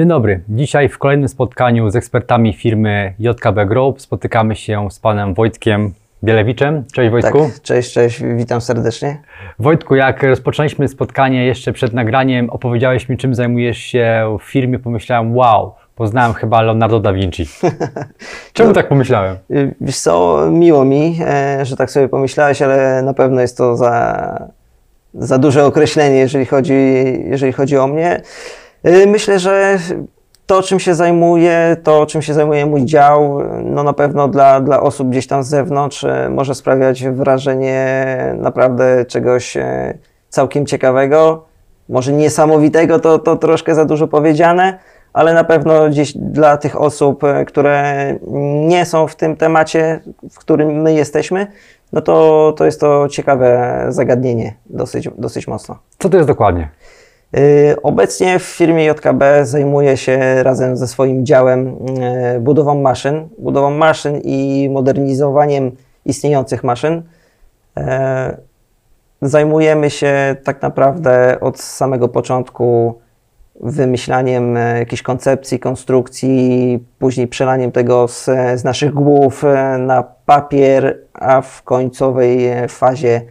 Dzień dobry. Dzisiaj w kolejnym spotkaniu z ekspertami firmy JKB Group spotykamy się z panem Wojtkiem Bielewiczem. Cześć Wojtku. Tak, cześć, cześć, witam serdecznie. Wojtku, jak rozpoczęliśmy spotkanie jeszcze przed nagraniem, opowiedziałeś mi, czym zajmujesz się w firmie. Pomyślałem, wow, poznałem chyba Leonardo da Vinci. Czemu no, tak pomyślałem? Y, wiesz co, miło mi, e, że tak sobie pomyślałeś, ale na pewno jest to za, za duże określenie, jeżeli chodzi, jeżeli chodzi o mnie. Y, myślę, że to, czym się zajmuję, to, czym się zajmuje mój dział, no na pewno dla, dla osób gdzieś tam z zewnątrz y, może sprawiać wrażenie naprawdę czegoś y, całkiem ciekawego. Może niesamowitego, to, to troszkę za dużo powiedziane, ale na pewno gdzieś dla tych osób, które nie są w tym temacie, w którym my jesteśmy, no to, to jest to ciekawe zagadnienie dosyć, dosyć mocno. Co to jest dokładnie? Y, obecnie w firmie JKB zajmuję się razem ze swoim działem y, budową maszyn, budową maszyn i modernizowaniem istniejących maszyn. Y, zajmujemy się tak naprawdę od samego początku wymyślaniem jakiejś koncepcji, konstrukcji, później przelaniem tego z, z naszych głów na papier, a w końcowej fazie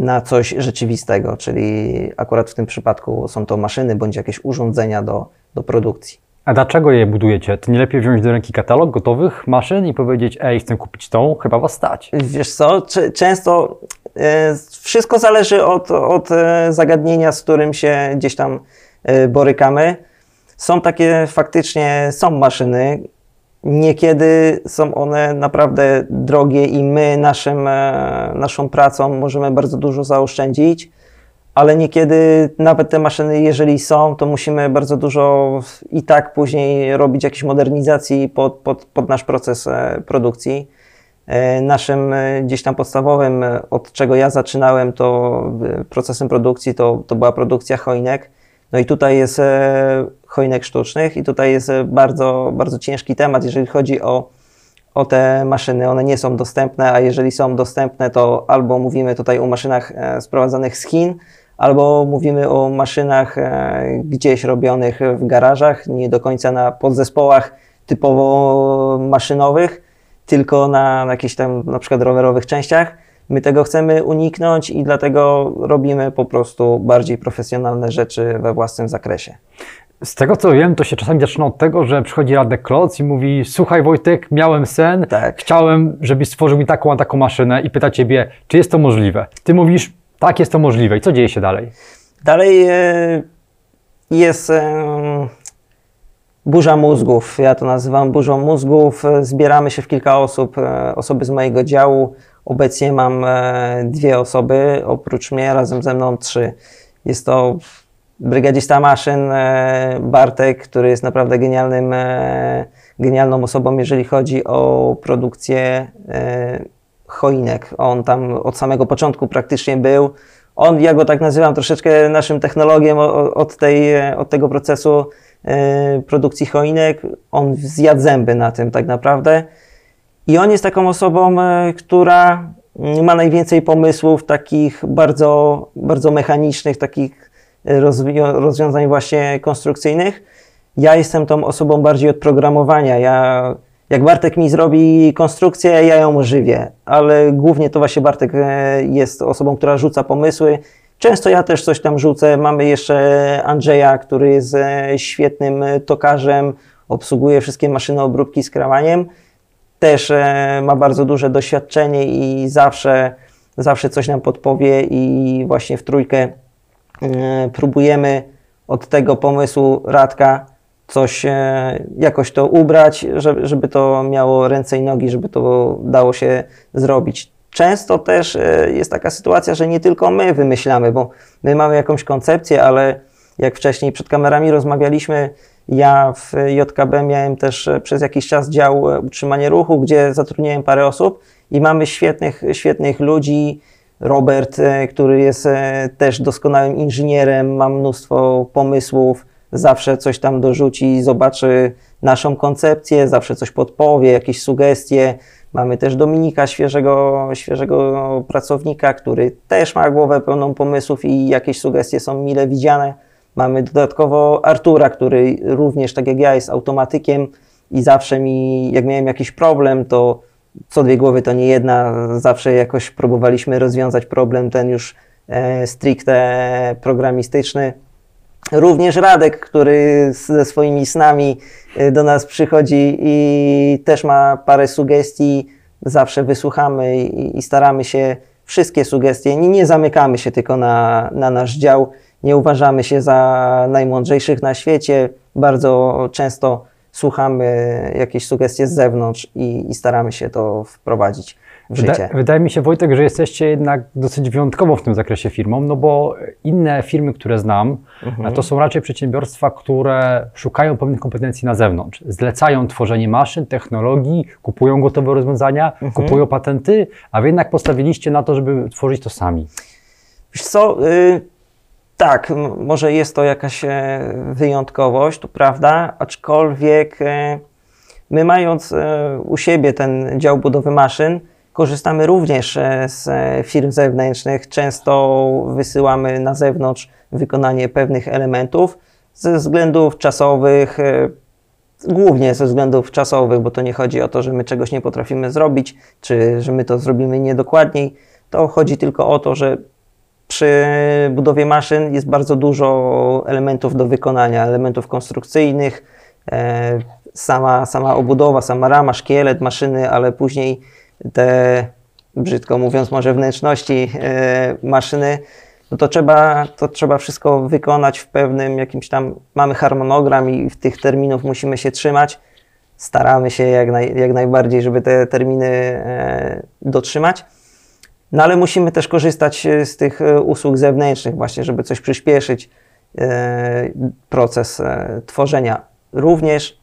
na coś rzeczywistego, czyli akurat w tym przypadku są to maszyny bądź jakieś urządzenia do, do produkcji. A dlaczego je budujecie? To nie lepiej wziąć do ręki katalog gotowych maszyn i powiedzieć, ej, chcę kupić tą, chyba was stać. Wiesz co, często e, wszystko zależy od, od e, zagadnienia, z którym się gdzieś tam e, borykamy. Są takie faktycznie, są maszyny, Niekiedy są one naprawdę drogie i my naszym, e, naszą pracą możemy bardzo dużo zaoszczędzić, ale niekiedy nawet te maszyny, jeżeli są, to musimy bardzo dużo i tak później robić jakieś modernizacji pod, pod, pod nasz proces e, produkcji. E, naszym gdzieś tam podstawowym, od czego ja zaczynałem, to procesem produkcji to, to była produkcja choinek. No i tutaj jest choinek sztucznych i tutaj jest e, bardzo, bardzo ciężki temat, jeżeli chodzi o, o te maszyny. One nie są dostępne, a jeżeli są dostępne, to albo mówimy tutaj o maszynach e, sprowadzanych z Chin, albo mówimy o maszynach e, gdzieś robionych w garażach, nie do końca na podzespołach typowo maszynowych, tylko na, na jakichś tam na przykład rowerowych częściach. My tego chcemy uniknąć i dlatego robimy po prostu bardziej profesjonalne rzeczy we własnym zakresie. Z tego co wiem, to się czasami zaczyna od tego, że przychodzi Radek Kloc i mówi: Słuchaj, Wojtek, miałem sen, tak. chciałem, żebyś stworzył mi taką a taką maszynę i pyta ciebie, czy jest to możliwe. Ty mówisz, tak, jest to możliwe. I co dzieje się dalej? Dalej e, jest burza mózgów. Ja to nazywam burzą mózgów. Zbieramy się w kilka osób, e, osoby z mojego działu. Obecnie mam dwie osoby, oprócz mnie, razem ze mną trzy. Jest to brygadzista maszyn e, Bartek, który jest naprawdę genialnym, e, genialną osobą, jeżeli chodzi o produkcję e, choinek. On tam od samego początku praktycznie był. On, ja go tak nazywam, troszeczkę naszym technologiem od, tej, od tego procesu produkcji choinek. On zjadł zęby na tym tak naprawdę. I on jest taką osobą, która ma najwięcej pomysłów takich bardzo, bardzo mechanicznych, takich rozwiązań właśnie konstrukcyjnych. Ja jestem tą osobą bardziej od programowania. Ja, jak Bartek mi zrobi konstrukcję, ja ją ożywię, ale głównie to właśnie Bartek e, jest osobą, która rzuca pomysły. Często ja też coś tam rzucę. Mamy jeszcze Andrzeja, który jest e, świetnym tokarzem, obsługuje wszystkie maszyny obróbki z krawaniem. Też e, ma bardzo duże doświadczenie i zawsze, zawsze coś nam podpowie i właśnie w trójkę E, próbujemy od tego pomysłu Radka coś, e, jakoś to ubrać, żeby, żeby to miało ręce i nogi, żeby to dało się zrobić. Często też e, jest taka sytuacja, że nie tylko my wymyślamy, bo my mamy jakąś koncepcję, ale jak wcześniej przed kamerami rozmawialiśmy, ja w JKB miałem też przez jakiś czas dział utrzymania ruchu, gdzie zatrudniałem parę osób i mamy świetnych, świetnych ludzi, Robert, e, który jest e, też doskonałym inżynierem, ma mnóstwo pomysłów, zawsze coś tam dorzuci, zobaczy naszą koncepcję, zawsze coś podpowie, jakieś sugestie. Mamy też Dominika, świeżego, świeżego pracownika, który też ma głowę pełną pomysłów i jakieś sugestie są mile widziane. Mamy dodatkowo Artura, który również, tak jak ja, jest automatykiem i zawsze mi, jak miałem jakiś problem, to co dwie głowy to nie jedna, zawsze jakoś próbowaliśmy rozwiązać problem ten już e, stricte programistyczny. Również Radek, który ze swoimi snami e, do nas przychodzi i też ma parę sugestii, zawsze wysłuchamy i, i staramy się wszystkie sugestie, nie, nie zamykamy się tylko na, na nasz dział, nie uważamy się za najmądrzejszych na świecie, bardzo często słuchamy jakieś sugestie z zewnątrz i, i staramy się to wprowadzić w życie. Wyda, wydaje mi się, Wojtek, że jesteście jednak dosyć wyjątkowo w tym zakresie firmą, no bo inne firmy, które znam, mhm. to są raczej przedsiębiorstwa, które szukają pewnych kompetencji na zewnątrz. Zlecają tworzenie maszyn, technologii, kupują gotowe rozwiązania, mhm. kupują patenty, a wy jednak postawiliście na to, żeby tworzyć to sami. Wiesz co, y tak, może jest to jakaś e, wyjątkowość, to prawda, aczkolwiek e, my mając e, u siebie ten dział budowy maszyn, korzystamy również z firm zewnętrznych. Często wysyłamy na zewnątrz wykonanie pewnych elementów ze względów czasowych, głównie ze względów czasowych, bo to nie chodzi o to, że my czegoś nie potrafimy zrobić, czy że my to zrobimy niedokładniej. To chodzi tylko o to, że przy budowie maszyn jest bardzo dużo elementów do wykonania, elementów konstrukcyjnych, e, sama, sama obudowa, sama rama, szkielet maszyny, ale później te, brzydko mówiąc, może wnętrzności e, maszyny, no to trzeba, to trzeba wszystko wykonać w pewnym jakimś tam, mamy harmonogram i w tych terminów musimy się trzymać. Staramy się jak, naj, jak najbardziej, żeby te terminy e, dotrzymać. No ale musimy też korzystać e, z tych usług zewnętrznych właśnie, żeby coś przyspieszyć proces tworzenia. Również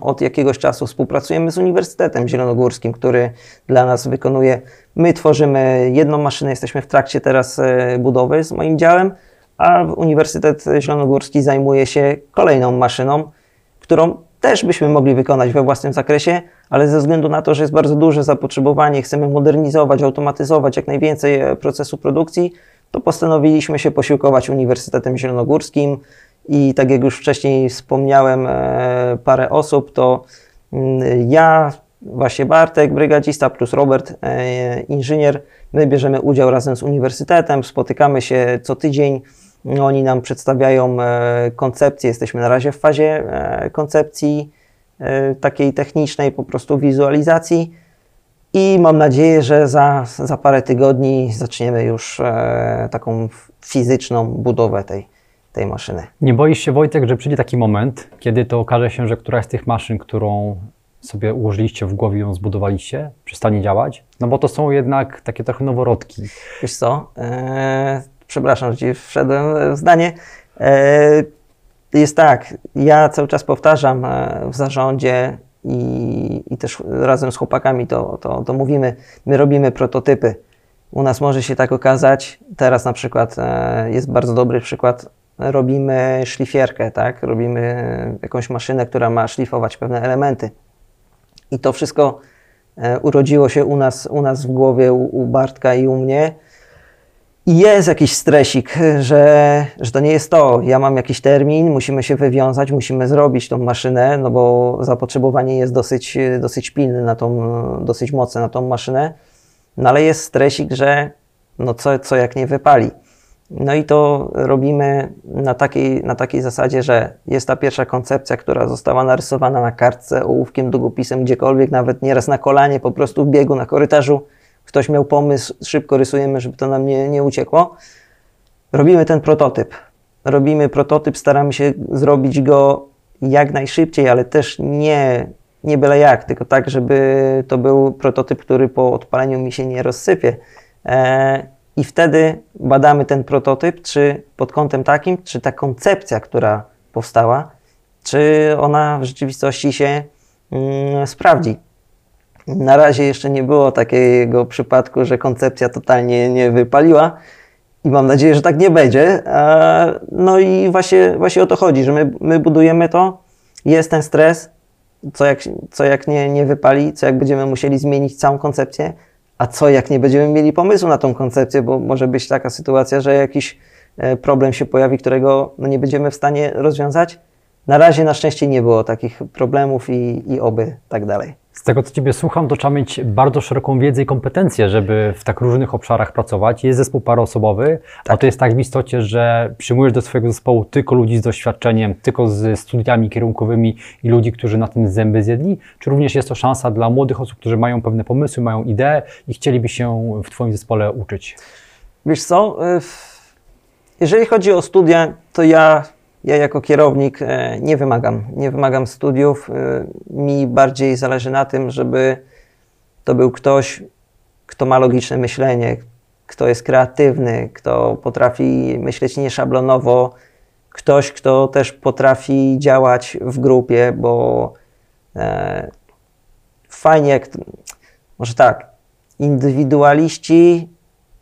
od jakiegoś czasu współpracujemy z Uniwersytetem Zielonogórskim, który dla nas wykonuje. My tworzymy jedną maszynę, jesteśmy w trakcie teraz budowy z moim działem, a Uniwersytet Zielonogórski zajmuje się kolejną maszyną, którą też byśmy mogli wykonać we własnym zakresie, ale ze względu na to, że jest bardzo duże zapotrzebowanie, chcemy modernizować, automatyzować jak najwięcej e, procesu produkcji, to postanowiliśmy się posiłkować Uniwersytetem Zielonogórskim i tak jak już wcześniej wspomniałem, e, parę osób, to mm, ja, właśnie Bartek, brygadzista plus Robert, e, inżynier, my bierzemy udział razem z Uniwersytetem, spotykamy się co tydzień, oni nam przedstawiają koncepcję, jesteśmy na razie w fazie koncepcji E, takiej technicznej po prostu wizualizacji. I mam nadzieję, że za, za parę tygodni zaczniemy już e, taką fizyczną budowę tej, tej maszyny. Nie boisz się, Wojtek, że przyjdzie taki moment, kiedy to okaże się, że któraś z tych maszyn, którą sobie ułożyliście w głowie, ją zbudowaliście, przestanie działać? No bo to są jednak takie trochę noworodki. Wiesz co, e, przepraszam, że ci wszedłem w zdanie. E, jest tak, ja cały czas powtarzam e, w zarządzie i, i też razem z chłopakami to, to, to mówimy, my robimy prototypy. U nas może się tak okazać, teraz na przykład e, jest bardzo dobry przykład, robimy szlifierkę, tak? Robimy jakąś maszynę, która ma szlifować pewne elementy. I to wszystko e, urodziło się u nas, u nas w głowie, u, u Bartka i u mnie i jest jakiś stresik, że, że to nie jest to. Ja mam jakiś termin, musimy się wywiązać, musimy zrobić tą maszynę, no bo zapotrzebowanie jest dosyć, dosyć pilne na tą, dosyć mocne na tą maszynę. No ale jest stresik, że no co, co jak nie wypali. No i to robimy na takiej, na takiej zasadzie, że jest ta pierwsza koncepcja, która została narysowana na kartce ołówkiem, długopisem, gdziekolwiek, nawet nieraz na kolanie, po prostu w biegu, na korytarzu ktoś miał pomysł, szybko rysujemy, żeby to nam nie, nie uciekło. Robimy ten prototyp. Robimy prototyp, staramy się zrobić go jak najszybciej, ale też nie, nie byle jak, tylko tak, żeby to był prototyp, który po odpaleniu mi się nie rozsypie. E, I wtedy badamy ten prototyp, czy pod kątem takim, czy ta koncepcja, która powstała, czy ona w rzeczywistości się mm, sprawdzi. Na razie jeszcze nie było takiego przypadku, że koncepcja totalnie nie wypaliła i mam nadzieję, że tak nie będzie. No i właśnie, właśnie o to chodzi, że my, my budujemy to, jest ten stres, co jak, co jak nie, nie wypali, co jak będziemy musieli zmienić całą koncepcję, a co jak nie będziemy mieli pomysłu na tą koncepcję, bo może być taka sytuacja, że jakiś e, problem się pojawi, którego no, nie będziemy w stanie rozwiązać. Na razie na szczęście nie było takich problemów i, i oby tak dalej. Z tego, co Ciebie słucham, to trzeba mieć bardzo szeroką wiedzę i kompetencje, żeby w tak różnych obszarach pracować. Jest zespół paroosobowy, a to jest tak w istocie, że przyjmujesz do swojego zespołu tylko ludzi z doświadczeniem, tylko z studiami kierunkowymi i ludzi, którzy na tym zęby zjedli? Czy również jest to szansa dla młodych osób, którzy mają pewne pomysły, mają idee i chcieliby się w Twoim zespole uczyć? Wiesz co, y, jeżeli chodzi o studia, to ja, ja jako kierownik e, nie wymagam, nie wymagam studiów. Y, Mi bardziej zależy na tym, żeby to był ktoś, kto ma logiczne myślenie, kto jest kreatywny, kto potrafi myśleć nieszablonowo, ktoś, kto też potrafi działać w grupie, bo e, fajnie, jak, może tak, indywidualiści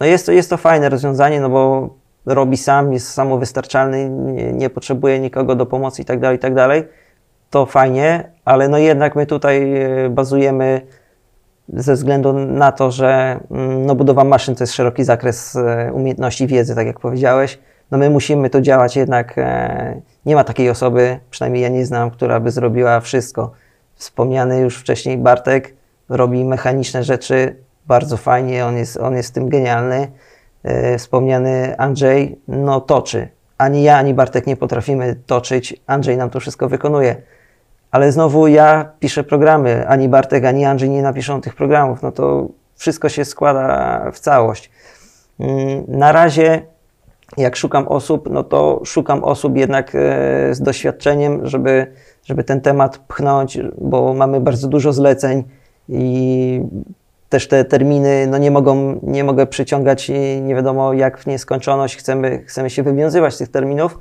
no jest to, jest to fajne rozwiązanie, no bo robi sam, jest samowystarczalny, nie, nie potrzebuje nikogo do pomocy i tak dalej, i tak. To fajnie, ale no jednak my tutaj e, bazujemy ze względu na to, że mm, no budowa maszyn to jest szeroki zakres e, umiejętności, wiedzy, tak jak powiedziałeś. No my musimy to działać jednak, e, nie ma takiej osoby, przynajmniej ja nie znam, która by zrobiła wszystko. Wspomniany już wcześniej Bartek robi mechaniczne rzeczy bardzo fajnie, on jest, on jest tym genialny. E, Wspomniany Andrzej, no toczy. Ani ja, ani Bartek nie potrafimy toczyć, Andrzej nam to wszystko wykonuje. Ale znowu ja piszę programy, ani Bartek, ani Andrzej nie napiszą tych programów, no to wszystko się składa w całość. Mm, Na razie, jak szukam osób, no to szukam osób jednak e, z doświadczeniem, żeby, żeby ten temat pchnąć, bo mamy bardzo dużo zleceń i też te terminy no nie, mogą, nie mogę przyciągać nie wiadomo jak w nieskończoność. Chcemy, chcemy się wywiązywać z tych terminów.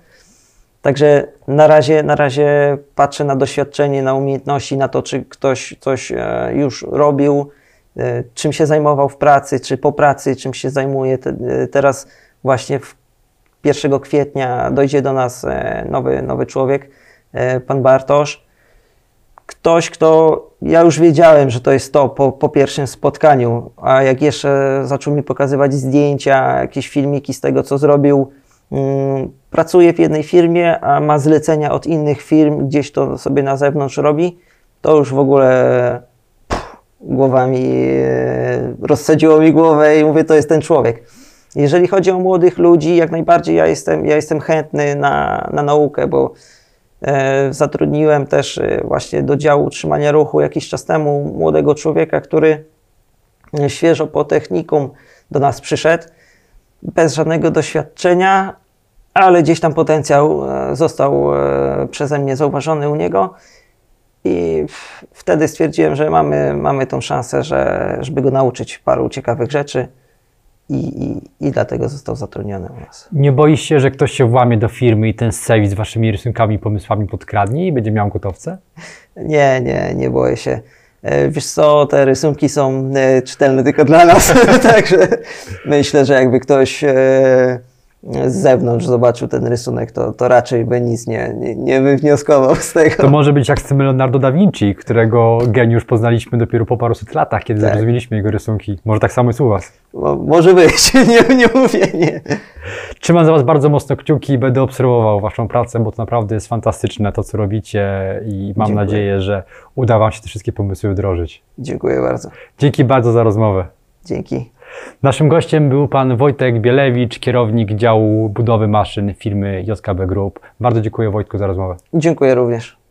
Także na razie, na razie patrzę na doświadczenie, na umiejętności, na to, czy ktoś coś e, już robił, e, czym się zajmował w pracy, czy po pracy, czym się zajmuje. E, teraz właśnie w 1 kwietnia dojdzie do nas nowy, nowy człowiek, pan Bartosz. Ktoś, kto ja już wiedziałem, że to jest to po, po pierwszym spotkaniu, a jak jeszcze zaczął mi pokazywać zdjęcia, jakieś filmiki z tego, co zrobił, mm, pracuje w jednej firmie, a ma zlecenia od innych firm, gdzieś to sobie na zewnątrz robi, to już w ogóle pff, głowa mi, e, rozsadziło mi głowę i mówię, to jest ten człowiek. Jeżeli chodzi o młodych ludzi, jak najbardziej ja jestem, ja jestem chętny na, na naukę, bo zatrudniłem też e, właśnie do działu utrzymania ruchu jakiś czas temu młodego człowieka, który e, świeżo po technikum do nas przyszedł, bez żadnego doświadczenia, ale gdzieś tam potencjał e, został e, przeze mnie zauważony u niego. I wtedy stwierdziłem, że mamy, mamy tą szansę, że, żeby go nauczyć paru ciekawych rzeczy i, i, i dlatego został zatrudniony u nas. Nie boisz się, że ktoś się włamie do firmy i ten save z Waszymi rysunkami i pomysłami podkradnie i będzie miał gotowce? Nie, nie, nie boję się. E, Wiesz co, te rysunki są e, czytelne tylko dla nas, także myślę, że jakby ktoś e, z zewnątrz zobaczył ten rysunek, to, to raczej by nic nie, nie, nie wywnioskował z tego. To może być jak z tym Leonardo da Vinci, którego geniusz poznaliśmy dopiero po paruset latach, kiedy Tak. zrozumieliśmy jego rysunki. Może tak samo jest u Was. Mo, może być, nie, nie mówię, nie. Trzymam za Was bardzo mocno kciuki i będę obserwował Waszą pracę, bo to naprawdę jest fantastyczne to, co robicie i mam Dziękuję. nadzieję, że uda Wam się te wszystkie pomysły wdrożyć. Dziękuję bardzo. Dzięki bardzo za rozmowę. Dzięki. Naszym gościem był pan Wojtek Bielewicz, kierownik działu budowy maszyn firmy JKB Group. Bardzo dziękuję Wojtku za rozmowę. Dziękuję również.